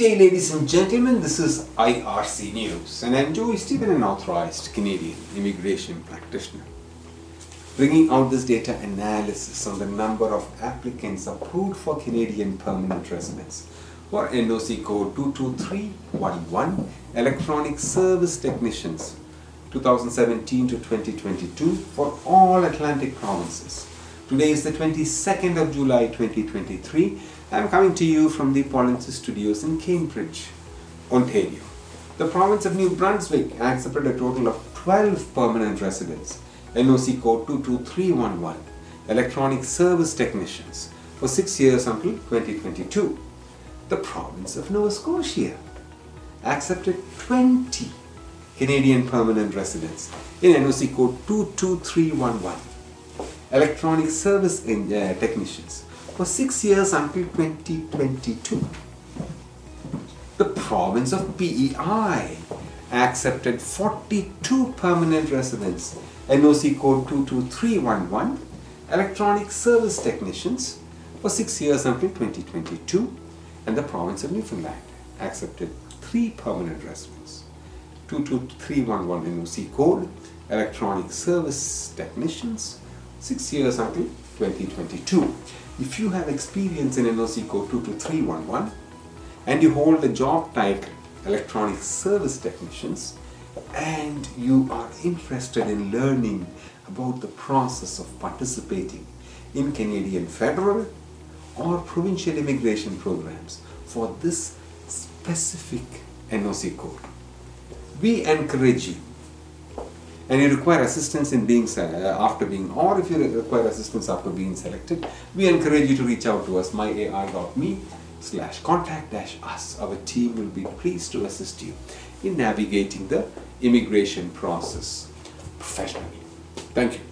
day, ladies and gentlemen. This is IRC News, and I'm Joy Stephen, an authorized Canadian immigration practitioner, bringing out this data analysis on the number of applicants approved for Canadian permanent residence for NOC code 22311 Electronic Service Technicians 2017 to 2022 for all Atlantic provinces. Today is the 22nd of July 2023. I'm coming to you from the Polinsys Studios in Cambridge, Ontario. The province of New Brunswick accepted a total of 12 permanent residents, NOC code 22311, electronic service technicians, for 6 years until 2022. The province of Nova Scotia accepted 20 Canadian permanent residents in NOC code 22311 electronic service in, uh, technicians for six years until 2022. The province of PEI accepted 42 permanent residents, NOC code 22311, electronic service technicians for six years until 2022, and the province of Newfoundland accepted three permanent residents, 22311 NOC code, electronic service technicians, six years until 2022. If you have experience in NOC code 22311 and you hold the job title Electronic Service Technicians and you are interested in learning about the process of participating in Canadian federal or provincial immigration programs for this specific NOC code, we encourage you and you require assistance in being uh, after being or if you require assistance after being selected we encourage you to reach out to us myar.me slash contact dash us. Our team will be pleased to assist you in navigating the immigration process professionally. Thank you